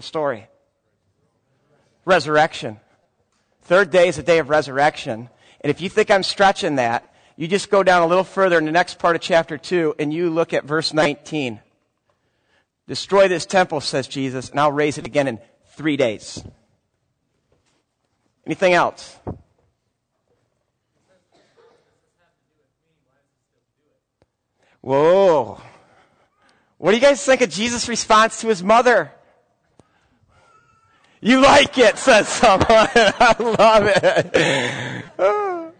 biblical story? Resurrection. Third day is the day of resurrection. And if you think I'm stretching that, you just go down a little further in the next part of chapter 2 and you look at verse 19. Destroy this temple, says Jesus, and I'll raise it again in three days. Anything else? Whoa. What do you guys think of Jesus' response to his mother? You like it, says someone. I love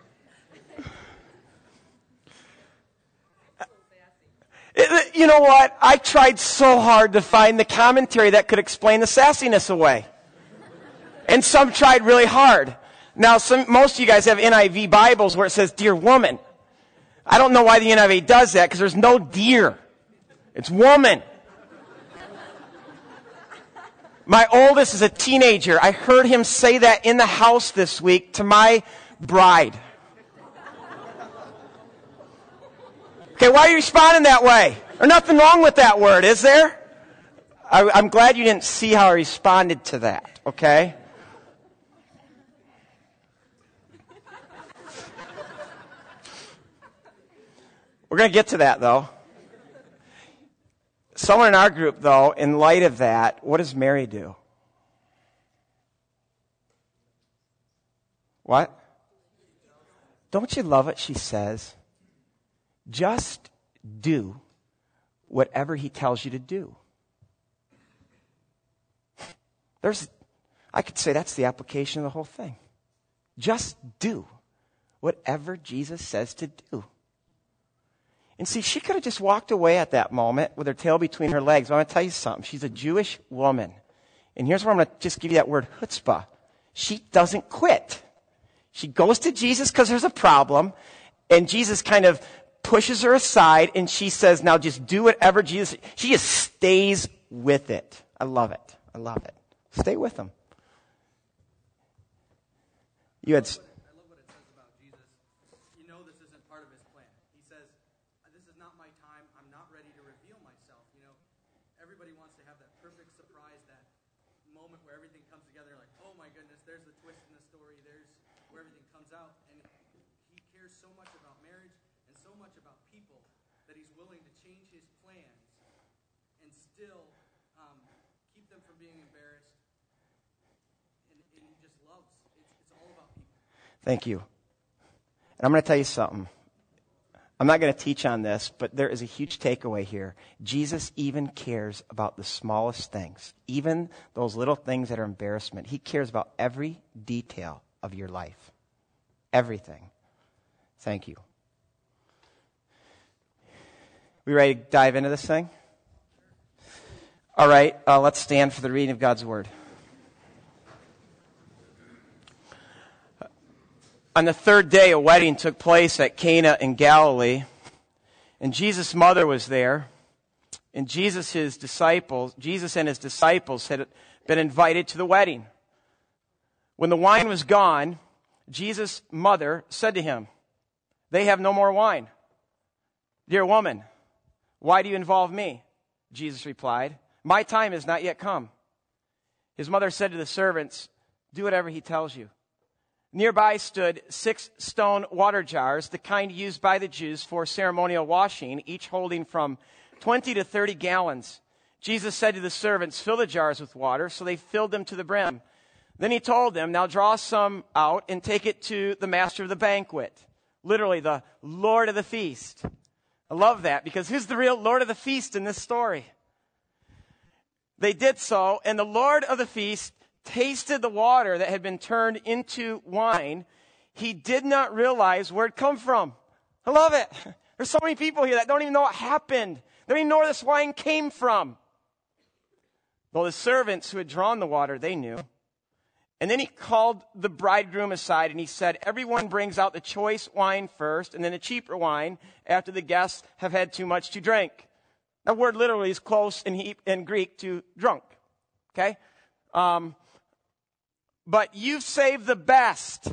it. You know what? I tried so hard to find the commentary that could explain the sassiness away. And some tried really hard. Now, some, most of you guys have NIV Bibles where it says, Dear woman. I don't know why the NIV does that because there's no dear. It's woman. My oldest is a teenager. I heard him say that in the house this week to my bride. Okay, why are you responding that way? There's nothing wrong with that word, is there? I, I'm glad you didn't see how I responded to that, okay? We're going to get to that, though. Someone in our group, though, in light of that, what does Mary do? What? Don't you love it? She says, just do whatever he tells you to do. There's, I could say that's the application of the whole thing. Just do whatever Jesus says to do. And see, she could have just walked away at that moment with her tail between her legs. But I'm going to tell you something. She's a Jewish woman. And here's where I'm going to just give you that word chutzpah. She doesn't quit. She goes to Jesus because there's a problem. And Jesus kind of pushes her aside and she says, now just do whatever Jesus, she just stays with it. I love it. I love it. Stay with him. You had. Thank you. And I'm going to tell you something. I'm not going to teach on this, but there is a huge takeaway here. Jesus even cares about the smallest things, even those little things that are embarrassment. He cares about every detail of your life. Everything. Thank you. We ready to dive into this thing? All right, uh, let's stand for the reading of God's Word. On the third day, a wedding took place at Cana in Galilee, and Jesus' mother was there. And Jesus, his disciples, Jesus and his disciples had been invited to the wedding. When the wine was gone, Jesus' mother said to him, They have no more wine. Dear woman, why do you involve me? Jesus replied, My time has not yet come. His mother said to the servants, Do whatever he tells you. Nearby stood six stone water jars, the kind used by the Jews for ceremonial washing, each holding from 20 to 30 gallons. Jesus said to the servants, Fill the jars with water. So they filled them to the brim. Then he told them, Now draw some out and take it to the master of the banquet. Literally, the Lord of the feast. I love that because who's the real Lord of the feast in this story? They did so, and the Lord of the feast tasted the water that had been turned into wine, he did not realize where it come from. I love it. There's so many people here that don't even know what happened. They don't even know where this wine came from. Well, the servants who had drawn the water, they knew. And then he called the bridegroom aside and he said, Everyone brings out the choice wine first and then the cheaper wine after the guests have had too much to drink. That word literally is close in, Greek to drunk. Okay? Um, but you've saved the best.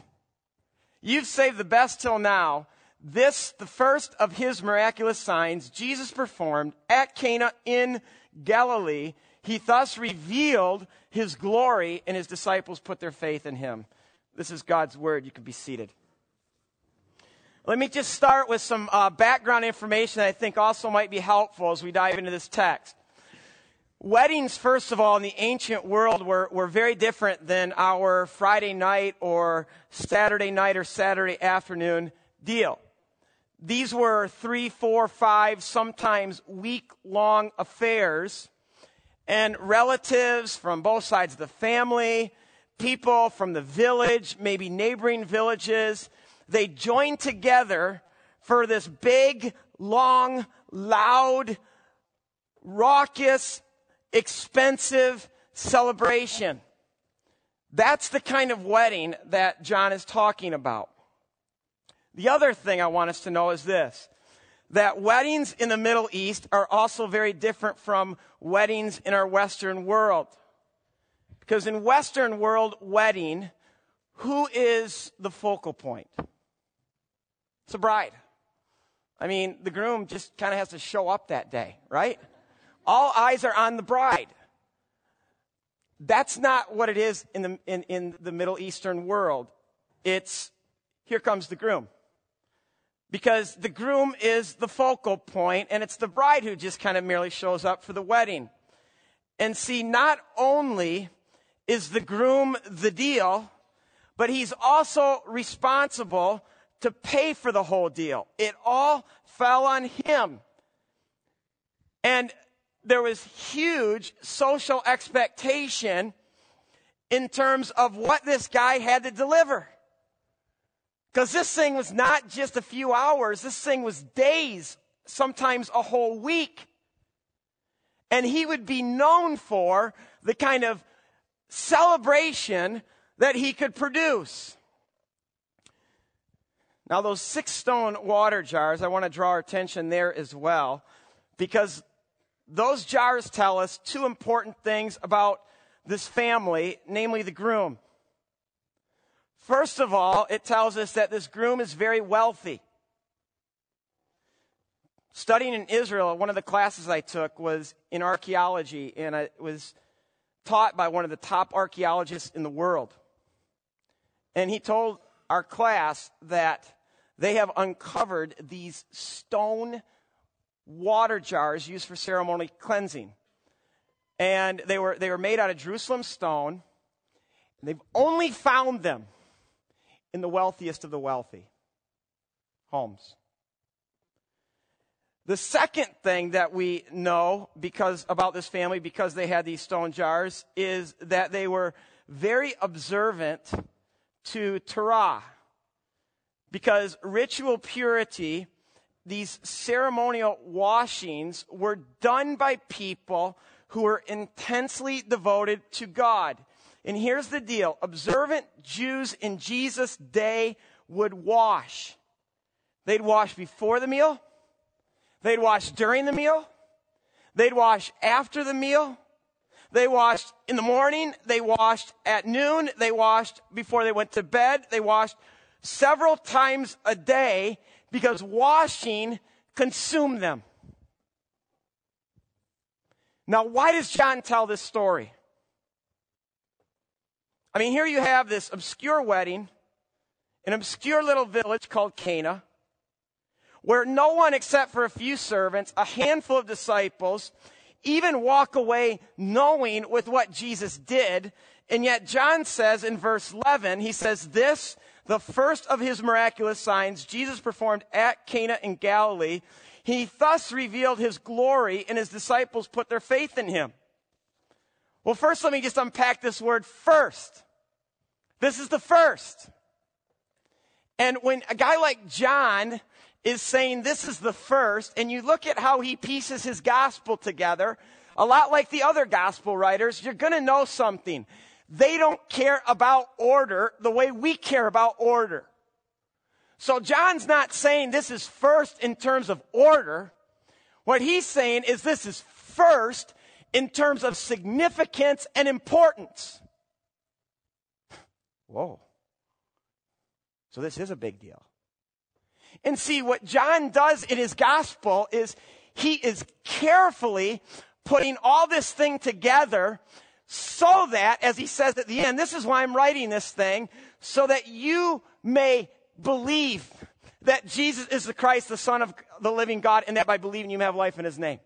You've saved the best till now. This, the first of his miraculous signs, Jesus performed at Cana in Galilee. He thus revealed his glory, and his disciples put their faith in him. This is God's word. You can be seated. Let me just start with some uh, background information that I think also might be helpful as we dive into this text. Weddings, first of all, in the ancient world were, were very different than our Friday night or Saturday night or Saturday afternoon deal. These were three, four, five, sometimes week long affairs and relatives from both sides of the family, people from the village, maybe neighboring villages, they joined together for this big, long, loud, raucous, expensive celebration. That's the kind of wedding that John is talking about. The other thing I want us to know is this that weddings in the Middle East are also very different from weddings in our Western world. Because in Western world wedding, who is the focal point? It's a bride. I mean, the groom just kind of has to show up that day, right? All eyes are on the bride. That's not what it is in the, in, in the Middle Eastern world. It's, here comes the groom because the groom is the focal point and it's the bride who just kind of merely shows up for the wedding. And see, not only is the groom the deal, but he's also responsible to pay for the whole deal. It all fell on him. And there was huge social expectation in terms of what this guy had to deliver. Because this thing was not just a few hours, this thing was days, sometimes a whole week. And he would be known for the kind of celebration that he could produce. Now, those six stone water jars, I want to draw our attention there as well, because those jars tell us two important things about this family, namely the groom. First of all, it tells us that this groom is very wealthy. Studying in Israel, one of the classes I took was in archaeology, and it was taught by one of the top archaeologists in the world. And he told our class that they have uncovered these stone water jars used for ceremonial cleansing. And they were, they were made out of Jerusalem stone. They've only found them in the wealthiest of the wealthy homes. The second thing that we know because about this family because they had these stone jars is that they were very observant to Torah. Because ritual purity, these ceremonial washings were done by people who were intensely devoted to God. And here's the deal. Observant Jews in Jesus' day would wash. They'd wash before the meal, they'd wash during the meal, they'd wash after the meal. They washed in the morning, they washed at noon, they washed before they went to bed, they washed several times a day because washing consumed them. Now, why does John tell this story? I mean, here you have this obscure wedding, an obscure little village called Cana, where no one except for a few servants, a handful of disciples, even walk away knowing with what Jesus did. And yet John says in verse 11, he says, this, the first of his miraculous signs Jesus performed at Cana in Galilee, he thus revealed his glory and his disciples put their faith in him. Well, first let me just unpack this word first. This is the first. And when a guy like John is saying this is the first, and you look at how he pieces his gospel together, a lot like the other gospel writers, you're going to know something. They don't care about order the way we care about order. So John's not saying this is first in terms of order. What he's saying is this is first in terms of significance and importance. Whoa. So this is a big deal. And see, what John does in his gospel is he is carefully putting all this thing together so that, as he says at the end, this is why I'm writing this thing, so that you may believe that Jesus is the Christ, the Son of the living God, and that by believing you may have life in his name.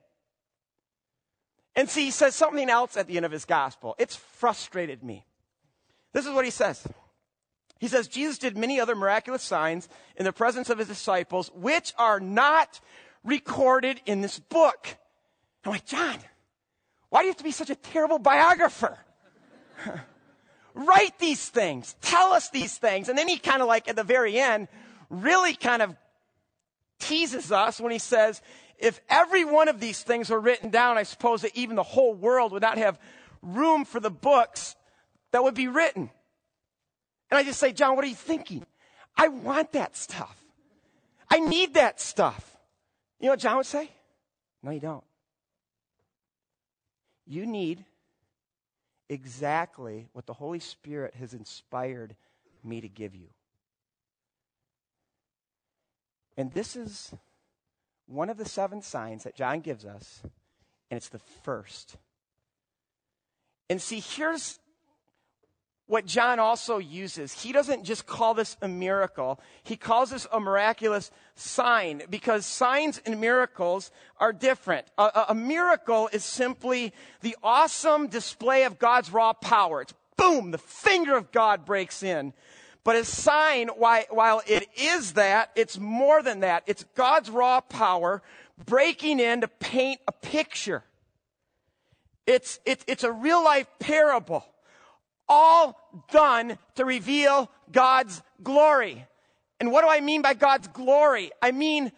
And see, he says something else at the end of his gospel. It's frustrated me. This is what he says. He says, Jesus did many other miraculous signs in the presence of his disciples, which are not recorded in this book. I'm like, John, why do you have to be such a terrible biographer? Write these things. Tell us these things. And then he kind of like at the very end really kind of teases us when he says, if every one of these things were written down, I suppose that even the whole world would not have room for the books that would be written. And I just say, John, what are you thinking? I want that stuff. I need that stuff. You know what John would say? No, you don't. You need exactly what the Holy Spirit has inspired me to give you. And this is one of the seven signs that John gives us, and it's the first. And see, here's what John also uses. He doesn't just call this a miracle, he calls this a miraculous sign because signs and miracles are different. A, a, miracle is simply the awesome display of God's raw power. It's boom, the finger of God breaks in. But a sign, while it is that, it's more than that. It's God's raw power breaking in to paint a picture. It's, it's, it's a real life parable all done to reveal God's glory. And what do I mean by God's glory? I mean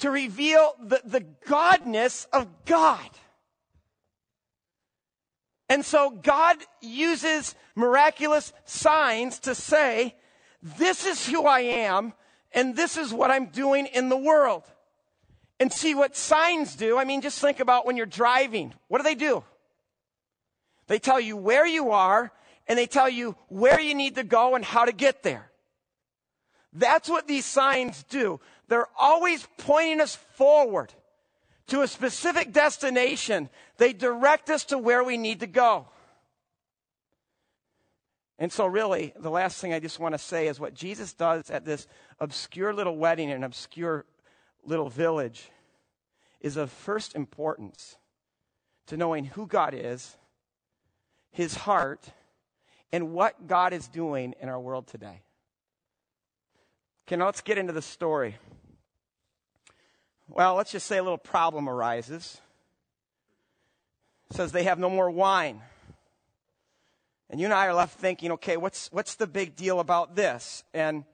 to reveal the, the godness of God. And so God uses miraculous signs to say, this is who I am, and this is what I'm doing in the world. And see what signs do. I mean, just think about when you're driving. What do they do? They tell you where you are and they tell you where you need to go and how to get there. That's what these signs do. They're always pointing us forward to a specific destination. They direct us to where we need to go. And so, really, the last thing I just want to say is what Jesus does at this obscure little wedding in an obscure little village is of first importance to knowing who God is, his heart, and what God is doing in our world today. Okay, now let's get into the story. Well, let's just say a little problem arises. It says they have no more wine. And you and I are left thinking, okay, what's, what's the big deal about this? And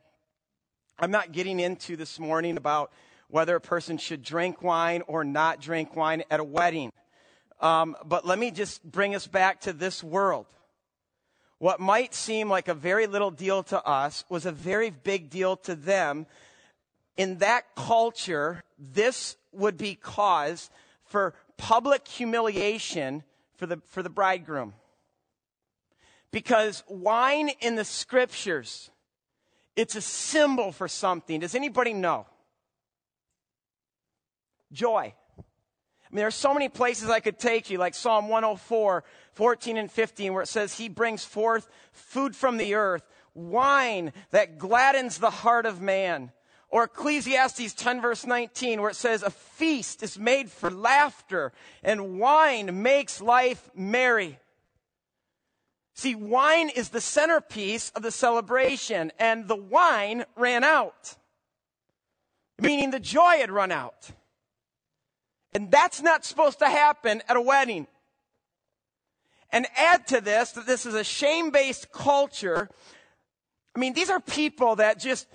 I'm not getting into this morning about whether a person should drink wine or not drink wine at a wedding. Um, but let me just bring us back to this world. What might seem like a very little deal to us was a very big deal to them. In that culture, this would be cause for public humiliation for the, for the bridegroom. Because wine in the scriptures, it's a symbol for something. Does anybody know? Joy. I mean, there are so many places I could take you, like Psalm 104, 14 and 15, where it says, He brings forth food from the earth, wine that gladdens the heart of man. Or Ecclesiastes 10 verse 19, where it says, A feast is made for laughter, and wine makes life merry. See, wine is the centerpiece of the celebration, and the wine ran out, meaning the joy had run out. And that's not supposed to happen at a wedding. And add to this that this is a shame based culture. I mean, these are people that just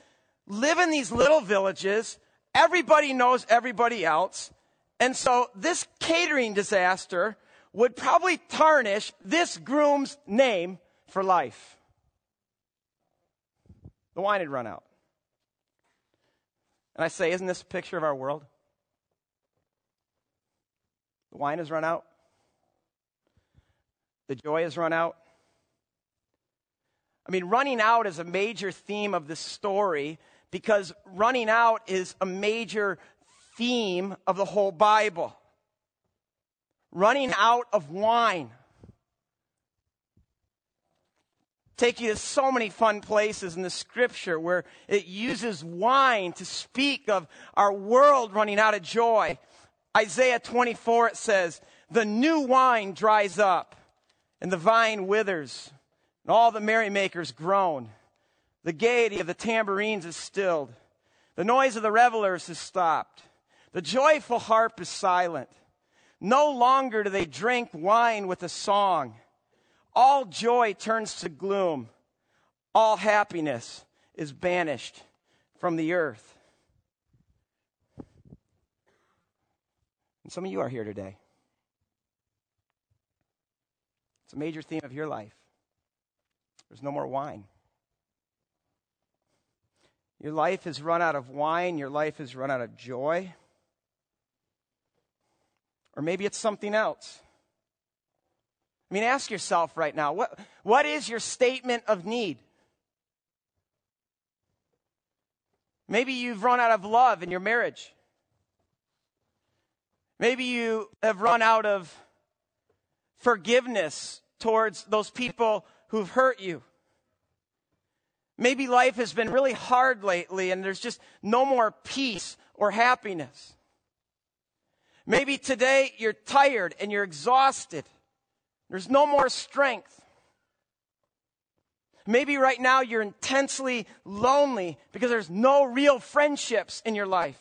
live in these little villages. Everybody knows everybody else. And so this catering disaster would probably tarnish this groom's name for life. The wine had run out. And I say, isn't this a picture of our world? The wine has run out. The joy has run out. I mean, running out is a major theme of this story because running out is a major theme of the whole Bible. running out of wine. Take you to so many fun places in the scripture where it uses wine to speak of our world running out of joy. Isaiah 24, it says, The new wine dries up, and the vine withers, and all the merrymakers groan. The gaiety of the tambourines is stilled. The noise of the revelers has stopped. The joyful harp is silent. No longer do they drink wine with a song. All joy turns to gloom. All happiness is banished from the earth. And some of you are here today. It's a major theme of your life. There's no more wine. Your life has run out of wine. Your life has run out of joy. Or maybe it's something else. I mean, ask yourself right now what, what is your statement of need? Maybe you've run out of love in your marriage. Maybe you have run out of forgiveness towards those people who've hurt you. Maybe life has been really hard lately and there's just no more peace or happiness. Maybe today you're tired and you're exhausted. There's no more strength. Maybe right now you're intensely lonely because there's no real friendships in your life.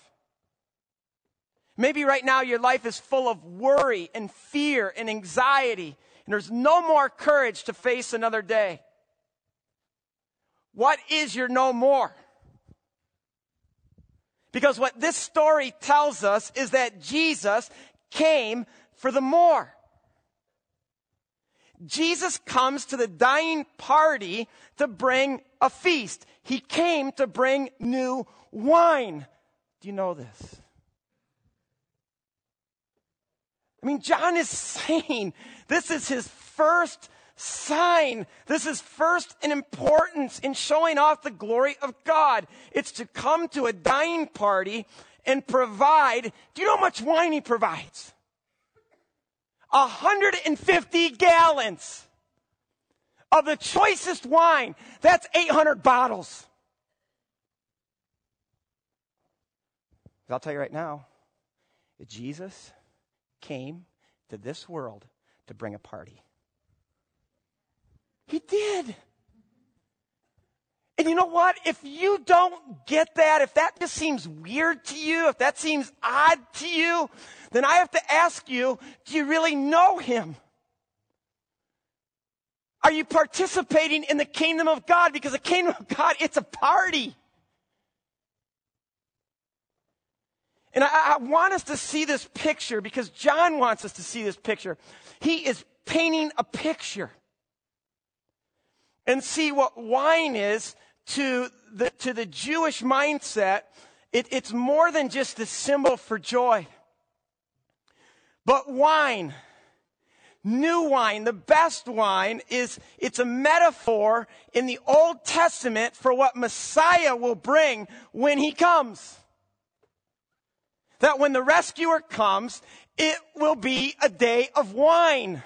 Maybe right now your life is full of worry and fear and anxiety, and there's no more courage to face another day. What is your no more? Because what this story tells us is that Jesus came for the more. Jesus comes to the dying party to bring a feast. He came to bring new wine. Do you know this? I mean, John is saying this is his first sign. This is first in importance in showing off the glory of God. It's to come to a dying party and provide. Do you know how much wine he provides? 150 gallons of the choicest wine. That's 800 bottles. I'll tell you right now, Jesus came to this world to bring a party. He did. And you know what? If you don't get that, if that just seems weird to you, if that seems odd to you, then I have to ask you, do you really know him? Are you participating in the kingdom of God? Because the kingdom of God, it's a party. And I, I, want us to see this picture because John wants us to see this picture. He is painting a picture and see what wine is to the, to the Jewish mindset. It, it's more than just a symbol for joy. But wine, new wine, the best wine is, it's a metaphor in the Old Testament for what Messiah will bring when he comes. That when the rescuer comes, it will be a day of wine.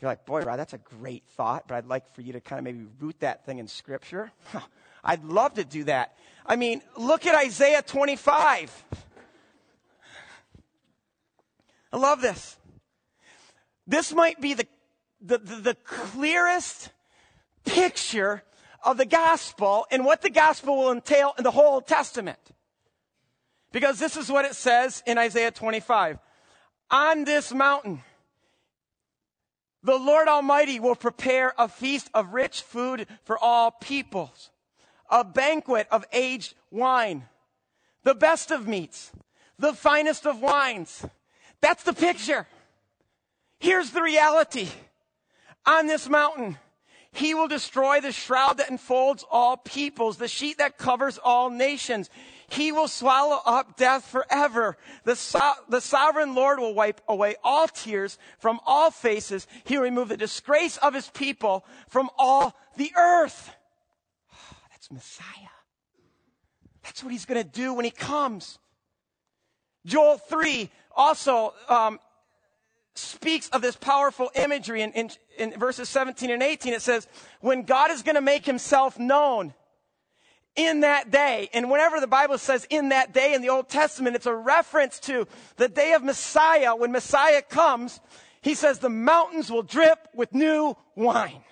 You're like, boy, Rod, that's a great thought, but I'd like for you to kind of maybe root that thing in Scripture. I'd love to do that. I mean, look at Isaiah 25. I love this. This might be the, the, the, the clearest picture of the gospel and what the gospel will entail in the whole Testament. Because this is what it says in Isaiah 25. On this mountain, the Lord Almighty will prepare a feast of rich food for all peoples, a banquet of aged wine, the best of meats, the finest of wines. That's the picture. Here's the reality. On this mountain, he will destroy the shroud that enfolds all peoples, the sheet that covers all nations. He will swallow up death forever. The, so- the sovereign Lord will wipe away all tears from all faces. He will remove the disgrace of his people from all the earth. That's Messiah. That's what he's going to do when he comes. Joel 3 also um, speaks of this powerful imagery in, in, in verses 17 and 18. It says, when God is going to make himself known in that day. And whenever the Bible says in that day in the Old Testament, it's a reference to the day of Messiah. When Messiah comes, he says the mountains will drip with new wine.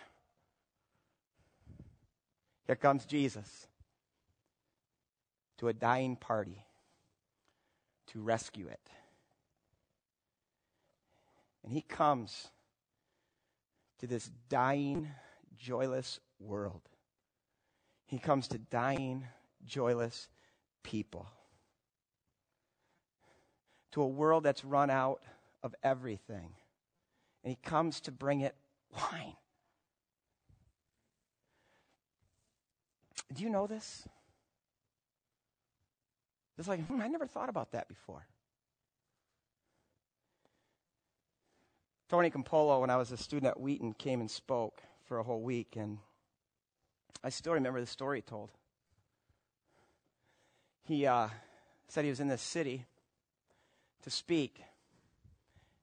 Here comes Jesus to a dying party to rescue it. And he comes to this dying, joyless world. He comes to dying, joyless people. To a world that's run out of everything. And he comes to bring it wine. Do you know this? It's like, hmm, I never thought about that before. Tony Campolo, when I was a student at Wheaton, came and spoke for a whole week, and I still remember the story he told. He uh, said he was in this city to speak,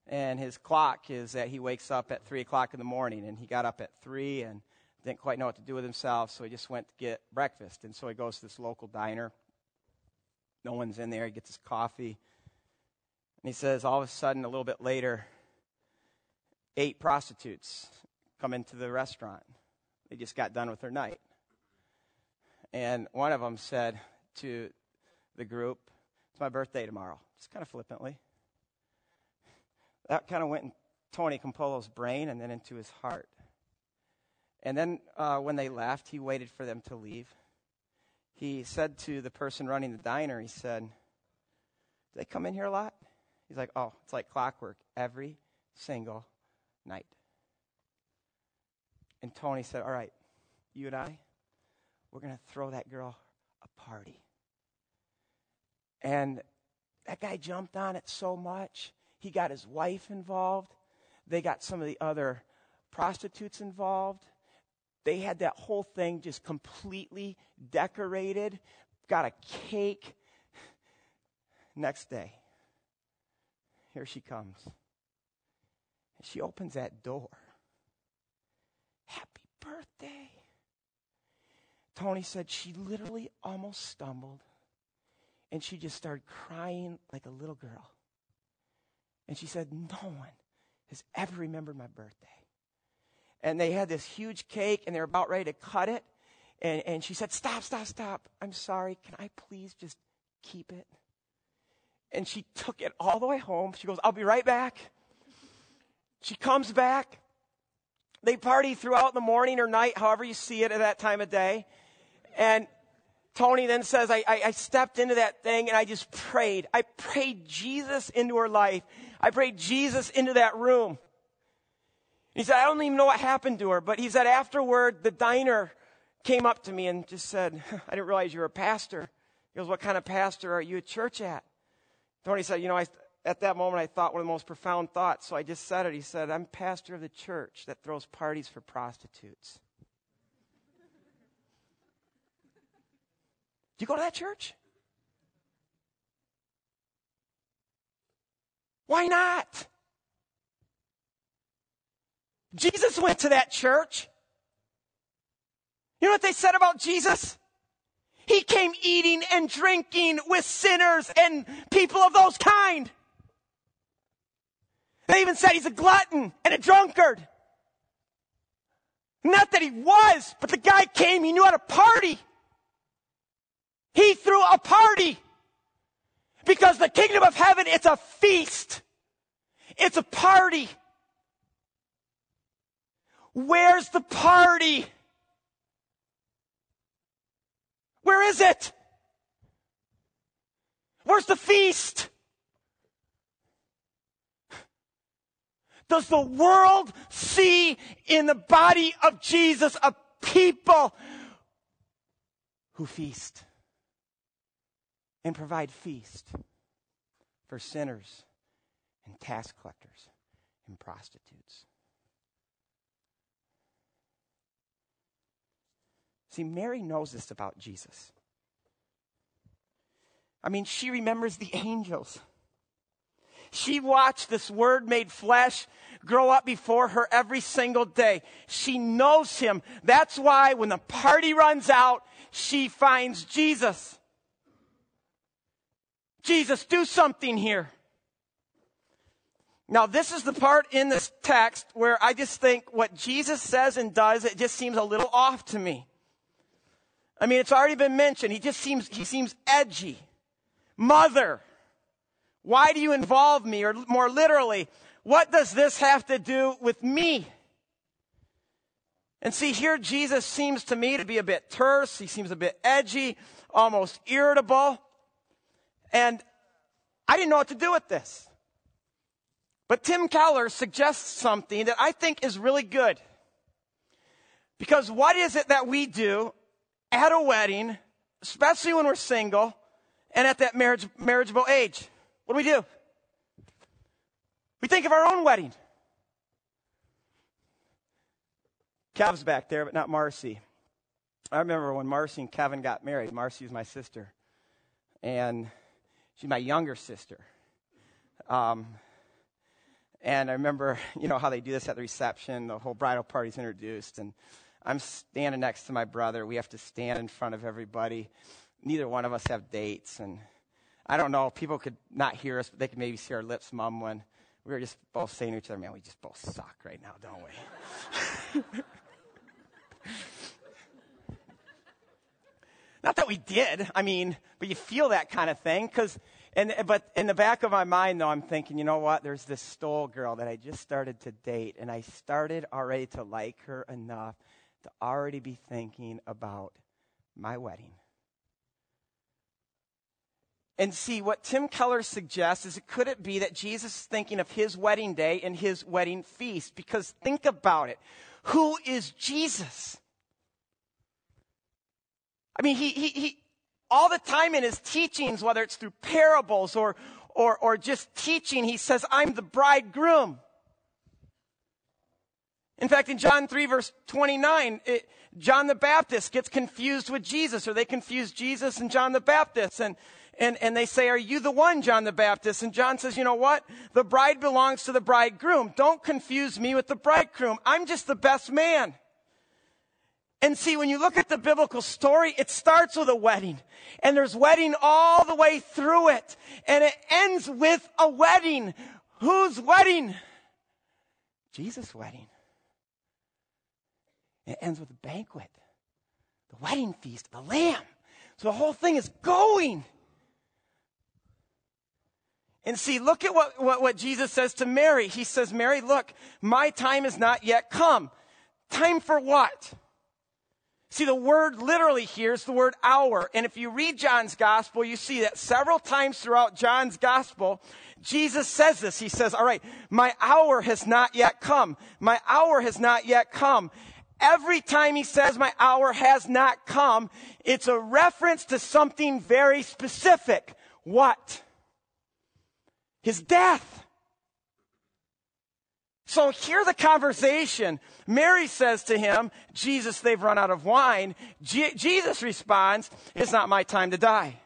and his clock is that he wakes up at 3 o'clock in the morning, and he got up at 3 and didn't quite know what to do with himself, so he just went to get breakfast. And so he goes to this local diner. No one's in there. He gets his coffee. And he says, all of a sudden, a little bit later, eight prostitutes come into the restaurant. They just got done with their night. And one of them said to the group, It's my birthday tomorrow, just kind of flippantly. That kind of went in Tony Campolo's brain and then into his heart. And then uh, when they left, he waited for them to leave. He said to the person running the diner, he said, Do they come in here a lot? He's like, Oh, it's like clockwork every single night. And Tony said, All right, you and I, we're going to throw that girl a party. And that guy jumped on it so much. He got his wife involved. They got some of the other prostitutes involved. They had that whole thing just completely decorated, got a cake. Next day, here she comes. And she opens that door. Birthday. Tony said she literally almost stumbled and she just started crying like a little girl. And she said, No one has ever remembered my birthday. And they had this huge cake and they're about ready to cut it. And, and she said, Stop, stop, stop. I'm sorry. Can I please just keep it? And she took it all the way home. She goes, I'll be right back. She comes back. They party throughout the morning or night, however you see it at that time of day. And Tony then says, I, I, I, stepped into that thing and I just prayed. I prayed Jesus into her life. I prayed Jesus into that room. He said, I don't even know what happened to her, but he said afterward, the diner came up to me and just said, I didn't realize you were a pastor. He goes, What kind of pastor are you at church at? Tony said, You know, I, at that moment I thought one of the most profound thoughts, so I just said it. He said, I'm pastor of the church that throws parties for prostitutes. Do you go to that church? Why not? Jesus went to that church. You know what they said about Jesus? He came eating and drinking with sinners and people of those kind. They even said he's a glutton and a drunkard. Not that he was, but the guy came, he knew how to party. He threw a party. Because the kingdom of heaven, it's a feast. It's a party. Where's the party? Where is it? Where's the feast? Does the world see in the body of Jesus a people who feast and provide feast for sinners and tax collectors and prostitutes? See, Mary knows this about Jesus. I mean, she remembers the angels. She watched this word made flesh grow up before her every single day. She knows him. That's why when the party runs out, she finds Jesus. Jesus, do something here. Now, this is the part in this text where I just think what Jesus says and does, it just seems a little off to me. I mean, it's already been mentioned. He just seems, he seems edgy. Mother, why do you involve me? Or more literally, what does this have to do with me? And see, here Jesus seems to me to be a bit terse. He seems a bit edgy, almost irritable. And I didn't know what to do with this. But Tim Keller suggests something that I think is really good. Because what is it that we do at a wedding, especially when we're single and at that marriage, marriageable age? What do we do? We think of our own wedding. Kev's back there, but not Marcy. I remember when Marcy and Kevin got married. Marcy is my sister, and she's my younger sister. Um, and I remember, you know, how they do this at the reception. The whole bridal party's introduced, and I'm standing next to my brother. We have to stand in front of everybody. Neither one of us have dates, and I don't know. if People could not hear us, but they could maybe see our lips mumbling. We were just both saying to each other, "Man, we just both suck right now, don't we?" not that we did. I mean, but you feel that kind of thing because and, but in the back of my mind, though, I'm thinking, you know what? There's this Stoll girl that I just started to date, and I started already to like her enough to already be thinking about my wedding. And see, what Tim Keller suggests is it could it be that Jesus is thinking of his wedding day and his wedding feast? Because think about it. Who is Jesus? I mean, he, he, he, all the time in his teachings, whether it's through parables or, or, or just teaching, he says, I'm the bridegroom. In fact, in John 3, verse 29, it, John the Baptist gets confused with Jesus, or they confuse Jesus and John the Baptist. And, and, and they say, Are you the one, John the Baptist? And John says, You know what? The bride belongs to the bridegroom. Don't confuse me with the bridegroom. I'm just the best man. And see, when you look at the biblical story, it starts with a wedding. And there's wedding all the way through it. And it ends with a wedding. Whose wedding? Jesus' wedding. It ends with a banquet. The wedding feast, the lamb. So the whole thing is going. And see, look at what, what, what Jesus says to Mary. He says, Mary, look, my time is not yet come. Time for what? See, the word literally here is the word hour. And if you read John's gospel, you see that several times throughout John's gospel, Jesus says this. He says, all right, my hour has not yet come. My hour has not yet come. Every time he says my hour has not come, it's a reference to something very specific. What? His death. So hear the conversation. Mary says to him, Jesus, they've run out of wine. Je- Jesus responds, It's not my time to die.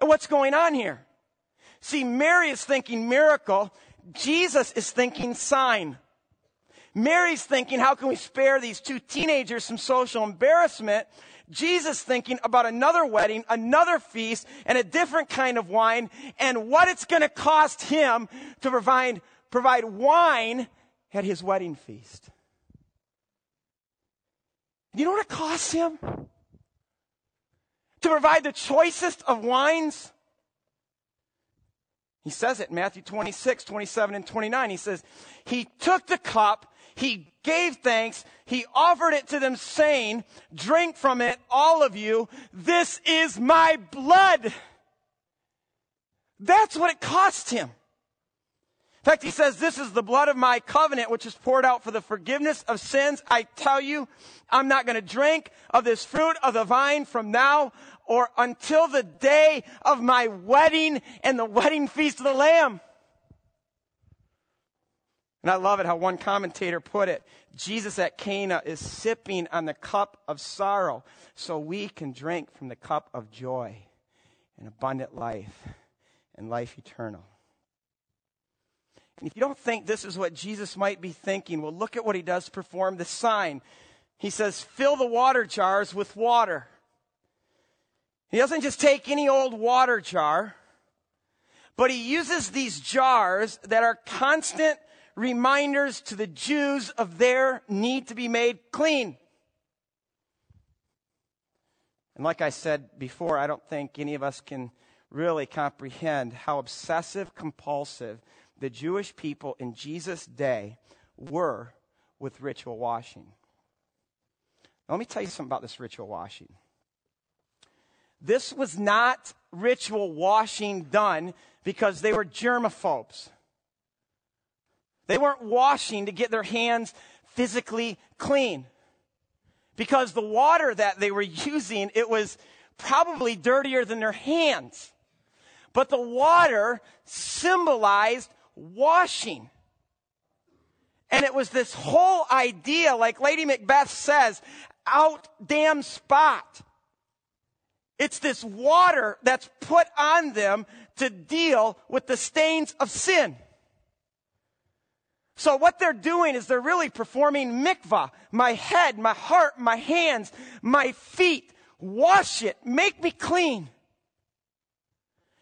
And what's going on here? See, Mary is thinking miracle. Jesus is thinking sign. Mary's thinking, how can we spare these two teenagers some social embarrassment? Jesus thinking about another wedding, another feast, and a different kind of wine, and what it's going to cost him to provide provide wine at his wedding feast. You know what it costs him? To provide the choicest of wines? He says it in Matthew 26, 27, and 29. He says, He took the cup, He gave thanks, He offered it to them, saying, Drink from it, all of you. This is my blood. That's what it cost Him. In fact, he says, This is the blood of my covenant, which is poured out for the forgiveness of sins. I tell you, I'm not going to drink of this fruit of the vine from now or until the day of my wedding and the wedding feast of the Lamb. And I love it how one commentator put it Jesus at Cana is sipping on the cup of sorrow so we can drink from the cup of joy and abundant life and life eternal. And if you don't think this is what Jesus might be thinking, well, look at what he does perform the sign. He says, fill the water jars with water. He doesn't just take any old water jar, but he uses these jars that are constant reminders to the Jews of their need to be made clean. And like I said before, I don't think any of us can really comprehend how obsessive compulsive the Jewish people in Jesus' day were with ritual washing. Now, let me tell you something about this ritual washing. This was not ritual washing done because they were germaphobes. They weren't washing to get their hands physically clean. Because the water that they were using, it was probably dirtier than their hands. But the water symbolized washing. And it was this whole idea, like Lady Macbeth says, out damn spot. It's this water that's put on them to deal with the stains of sin. So what they're doing is they're really performing mikvah. My head, my heart, my hands, my feet. Wash it. Make me clean.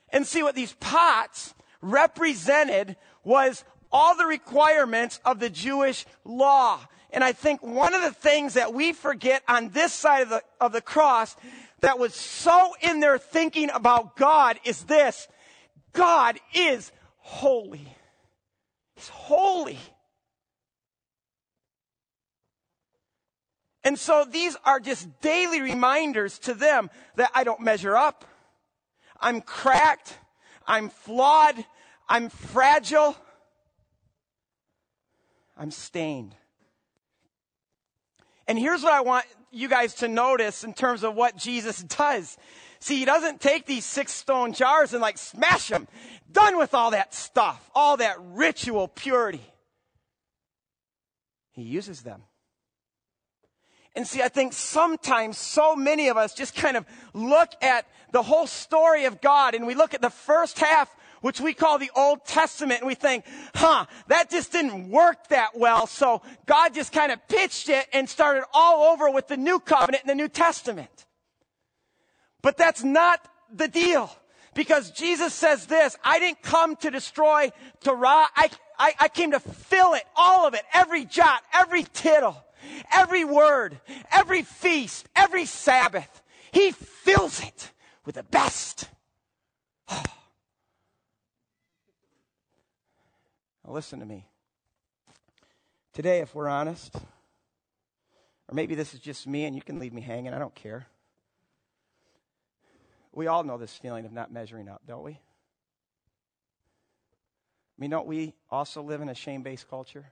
And see what these pots represented was all the requirements of the Jewish law. And I think one of the things that we forget on this side of the, of the cross that was so in their thinking about God is this. God is holy. He's holy. And so these are just daily reminders to them that I don't measure up. I'm cracked. I'm flawed. I'm fragile. I'm stained. And here's what I want you guys to notice in terms of what Jesus does. See, he doesn't take these six stone jars and like smash them. Done with all that stuff, all that ritual purity. He uses them. And see, I think sometimes so many of us just kind of look at the whole story of God and we look at the first half, which we call the Old Testament, and we think, huh, that just didn't work that well. So God just kind of pitched it and started all over with the new covenant in the New Testament. But that's not the deal. Because Jesus says this, I didn't come to destroy Torah. I, I, I came to fill it, all of it, every jot, every tittle, every word, every feast, every Sabbath. He fills it with the best. now listen to me. Today, if we're honest, or maybe this is just me and you can leave me hanging, I don't care. We all know this feeling of not measuring up, don't we? I mean, don't we also live in a shame based culture?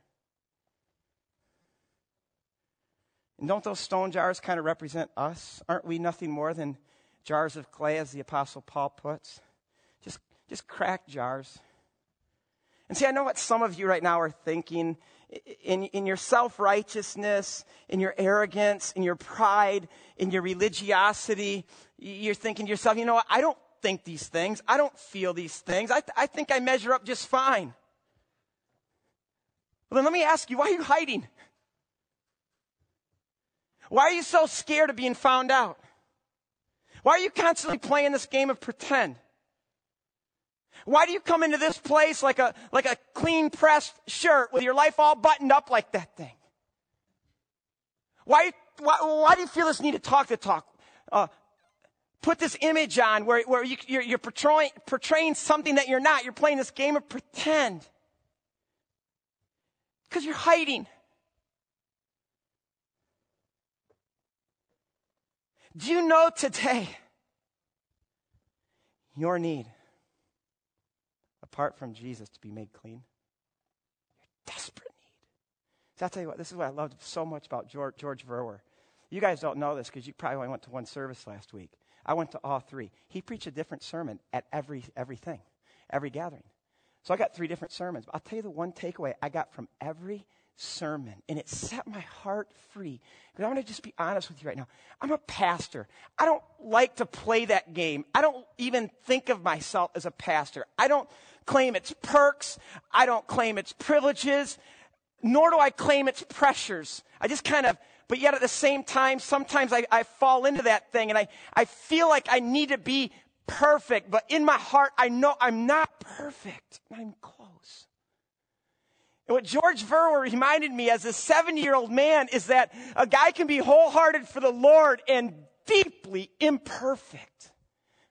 And don't those stone jars kind of represent us? Aren't we nothing more than jars of clay, as the Apostle Paul puts? Just, just cracked jars. And see, I know what some of you right now are thinking in, in your self righteousness, in your arrogance, in your pride, in your religiosity. You're thinking to yourself, you know what? I don't think these things. I don't feel these things. I, th- I think I measure up just fine. Well, then let me ask you, why are you hiding? Why are you so scared of being found out? Why are you constantly playing this game of pretend? Why do you come into this place like a, like a clean pressed shirt with your life all buttoned up like that thing? Why, why, why do you feel this need to talk the talk? Uh, put this image on where, where you, you're, you're portraying, portraying something that you're not. You're playing this game of pretend. Because you're hiding. Do you know today your need? Apart from Jesus to be made clean? Your desperate need. So I'll tell you what, this is what I loved so much about George, George Verwer. You guys don't know this because you probably only went to one service last week. I went to all three. He preached a different sermon at every everything, every gathering. So I got three different sermons. But I'll tell you the one takeaway I got from every sermon, and it set my heart free. Because I'm going to just be honest with you right now. I'm a pastor. I don't like to play that game. I don't even think of myself as a pastor. I don't claim its perks. I don't claim its privileges. Nor do I claim its pressures. I just kind of, but yet at the same time, sometimes I, I fall into that thing and I, I feel like I need to be perfect. But in my heart, I know I'm not perfect. I'm close. And what George Verwer reminded me as a seven year old man is that a guy can be wholehearted for the Lord and deeply imperfect,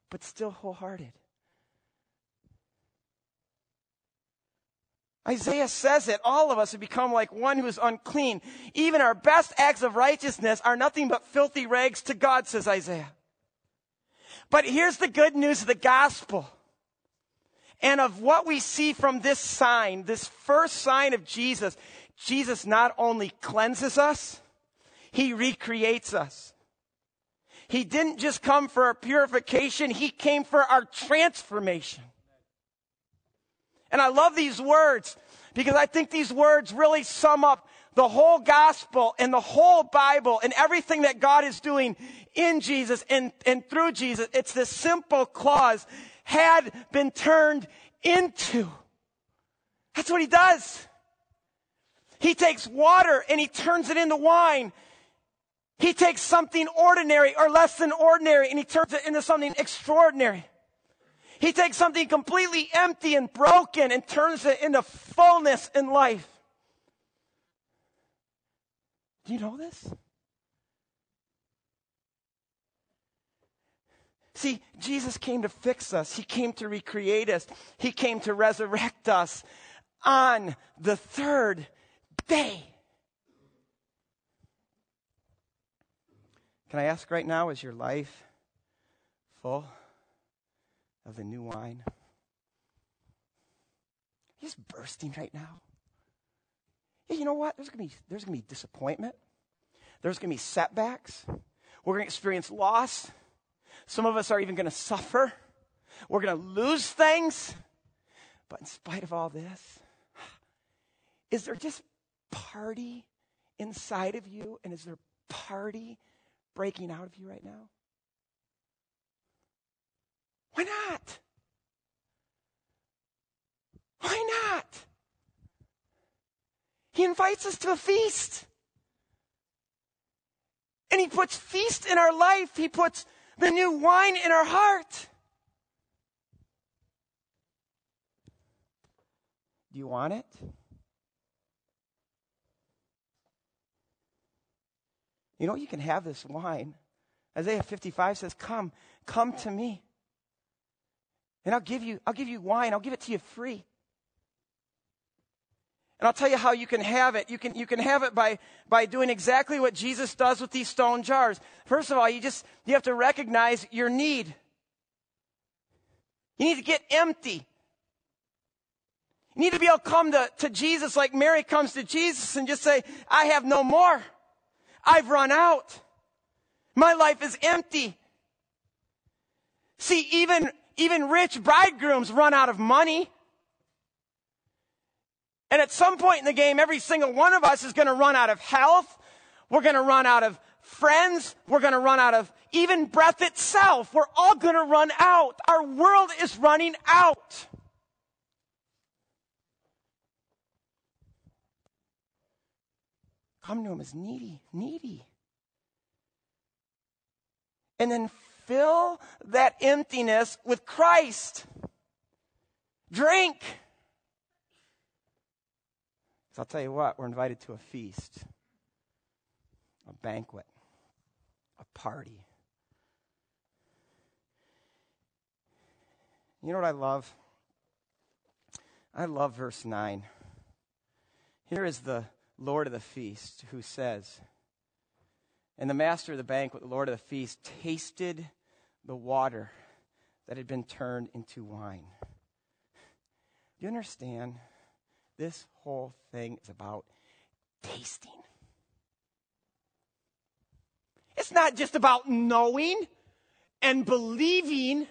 but still wholehearted. Isaiah says it. All of us have become like one who is unclean. Even our best acts of righteousness are nothing but filthy rags to God, says Isaiah. But here's the good news of the gospel and of what we see from this sign, this first sign of Jesus. Jesus not only cleanses us, he recreates us. He didn't just come for our purification, he came for our transformation. And I love these words because I think these words really sum up the whole gospel and the whole Bible and everything that God is doing in Jesus and, and through Jesus. It's this simple clause, had been turned into. That's what he does. He takes water and he turns it into wine. He takes something ordinary or less than ordinary and he turns it into something extraordinary. He takes something completely empty and broken and turns it into fullness in life. Do you know this? See, Jesus came to fix us. He came to recreate us. He came to resurrect us on the third day. Can I ask right now, is your life full? Of the new wine. He's bursting right now. Yeah, you know what? There's gonna be there's gonna be disappointment. There's gonna be setbacks. We're gonna experience loss. Some of us are even gonna suffer. We're gonna lose things. But in spite of all this, is there just party inside of you? And is there party breaking out of you right now? Why not? Why not? He invites us to a feast. And he puts feast in our life. He puts the new wine in our heart. Do you want it? You know, you can have this wine. Isaiah 55 says, Come, come to me. And I'll give you, I'll give you wine. I'll give it to you free. And I'll tell you how you can have it. You can, you can have it by, by doing exactly what Jesus does with these stone jars. First of all, you just, you have to recognize your need. You need to get empty. You need to be able to come to, to Jesus like Mary comes to Jesus and just say, I have no more. I've run out. My life is empty. See, even even rich bridegrooms run out of money. And at some point in the game, every single one of us is going to run out of health. We're going to run out of friends. We're going to run out of even breath itself. We're all going to run out. Our world is running out. Come to him as needy, needy. And then fill that emptiness with Christ. Drink. I'll tell you what, we're invited to a feast, a banquet, a party. You know what I love? I love verse 9. Here is the Lord of the feast who says, And the master of the banquet, the Lord of the feast, tasted the water that had been turned into wine. Do you understand? This whole thing is about tasting. It's not just about knowing and believing,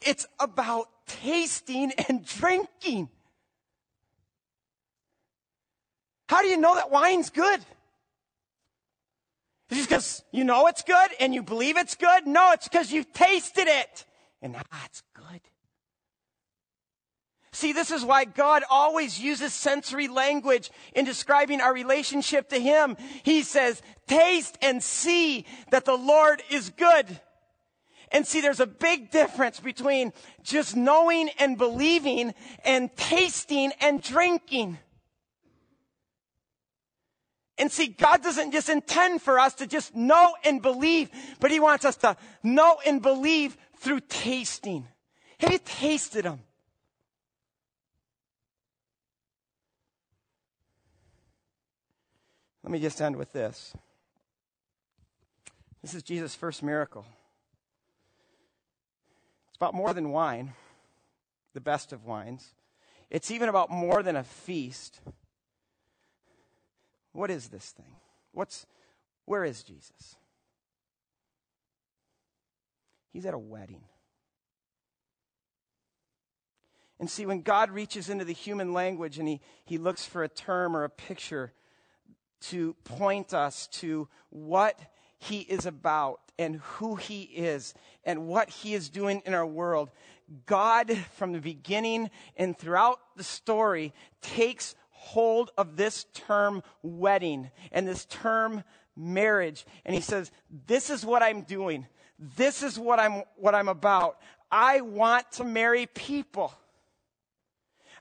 it's about tasting and drinking. How do you know that wine's good? Is because you know it's good and you believe it's good? No, it's because you've tasted it. And ah, it's good. See, this is why God always uses sensory language in describing our relationship to Him. He says, taste and see that the Lord is good. And see, there's a big difference between just knowing and believing and tasting and drinking. And see, God doesn't just intend for us to just know and believe, but He wants us to know and believe through tasting. Have you tasted Him? Let me just end with this. This is Jesus' first miracle. It's about more than wine, the best of wines. It's even about more than a feast. What is this thing? What's where is Jesus? He's at a wedding. And see, when God reaches into the human language and he, he looks for a term or a picture to point us to what he is about and who he is and what he is doing in our world, God, from the beginning and throughout the story, takes hold of this term wedding and this term marriage. And he says, This is what I'm doing. This is what I'm, what I'm about. I want to marry people.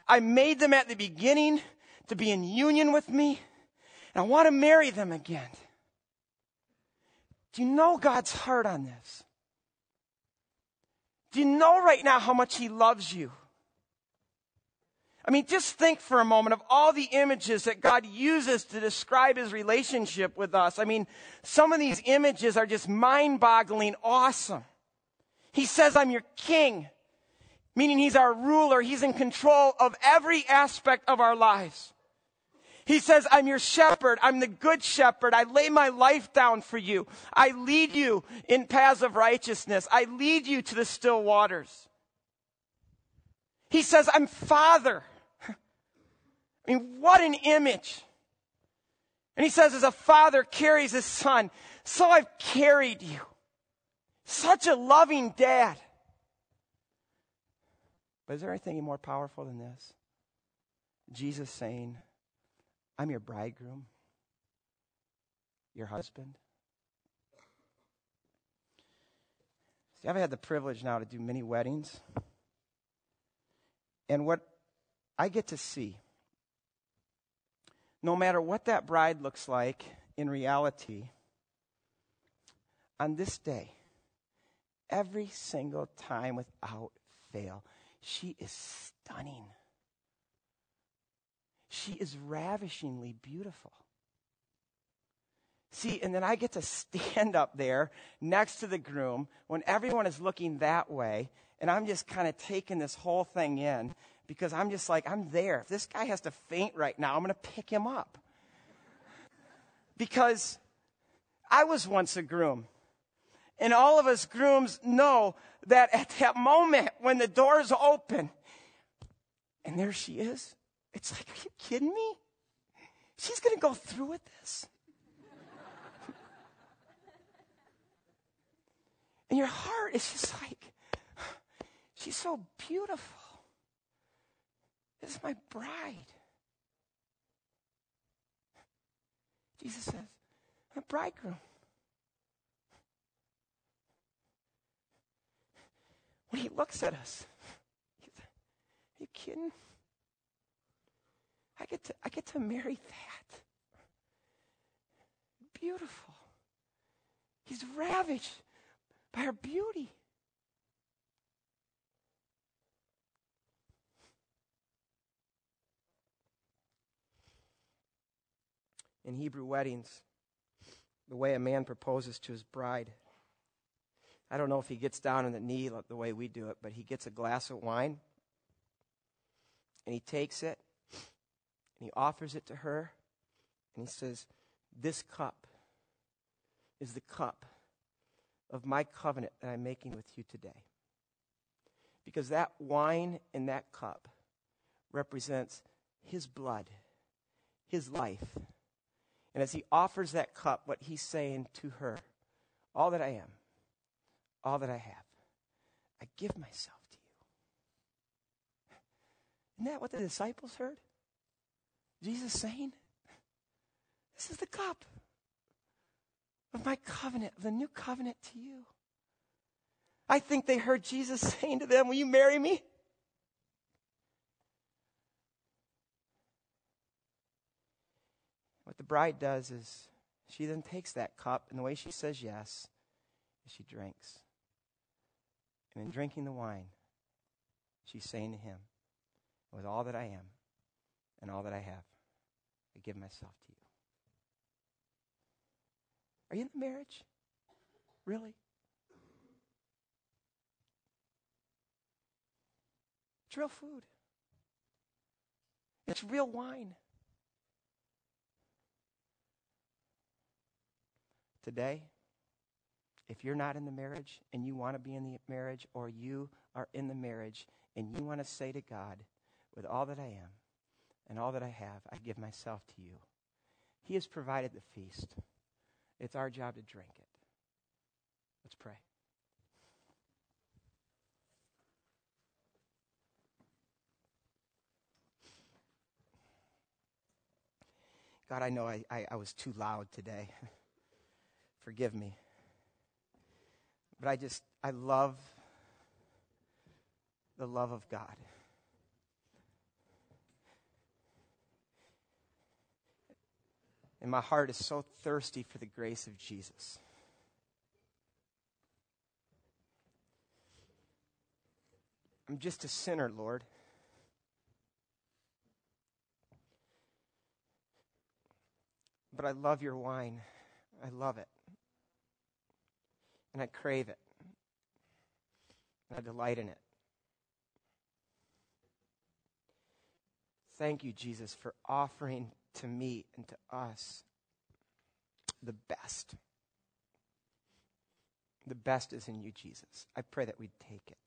I made them at the beginning to be in union with me, and I want to marry them again. Do you know God's heart on this? Do you know right now how much He loves you? I mean, just think for a moment of all the images that God uses to describe his relationship with us. I mean, some of these images are just mind boggling awesome. He says, I'm your king, meaning he's our ruler. He's in control of every aspect of our lives. He says, I'm your shepherd. I'm the good shepherd. I lay my life down for you. I lead you in paths of righteousness. I lead you to the still waters. He says, I'm father. I mean, what an image. And he says, as a father carries his son, so I've carried you. Such a loving dad. But is there anything more powerful than this? Jesus saying, I'm your bridegroom, your husband. See, I've had the privilege now to do many weddings. And what I get to see no matter what that bride looks like in reality, on this day, every single time without fail, she is stunning. She is ravishingly beautiful. See, and then I get to stand up there next to the groom when everyone is looking that way, and I'm just kind of taking this whole thing in because I'm just like, I'm there. If this guy has to faint right now, I'm going to pick him up. Because I was once a groom. And all of us grooms know that at that moment when the doors open and there she is, it's like, are you kidding me? She's going to go through with this. and your heart is just like, she's so beautiful. This is my bride. Jesus says, I'm a bridegroom. When he looks at us, are you kidding? I get to, I get to marry that. Beautiful. He's ravaged by her beauty. In Hebrew weddings, the way a man proposes to his bride. I don't know if he gets down on the knee the way we do it, but he gets a glass of wine and he takes it and he offers it to her and he says, This cup is the cup of my covenant that I'm making with you today. Because that wine in that cup represents his blood, his life and as he offers that cup, what he's saying to her, all that I am, all that I have, I give myself to you. Isn't that what the disciples heard? Jesus saying, This is the cup of my covenant, of the new covenant to you. I think they heard Jesus saying to them, Will you marry me? What the bride does is she then takes that cup, and the way she says yes is she drinks. And in drinking the wine, she's saying to him, With all that I am and all that I have, I give myself to you. Are you in the marriage? Really? It's real food. It's real wine. Today, if you're not in the marriage and you want to be in the marriage, or you are in the marriage and you want to say to God, with all that I am and all that I have, I give myself to you. He has provided the feast. It's our job to drink it. Let's pray. God, I know I, I, I was too loud today. Forgive me. But I just, I love the love of God. And my heart is so thirsty for the grace of Jesus. I'm just a sinner, Lord. But I love your wine. I love it. And I crave it. And I delight in it. Thank you, Jesus, for offering to me and to us the best. The best is in you, Jesus. I pray that we'd take it.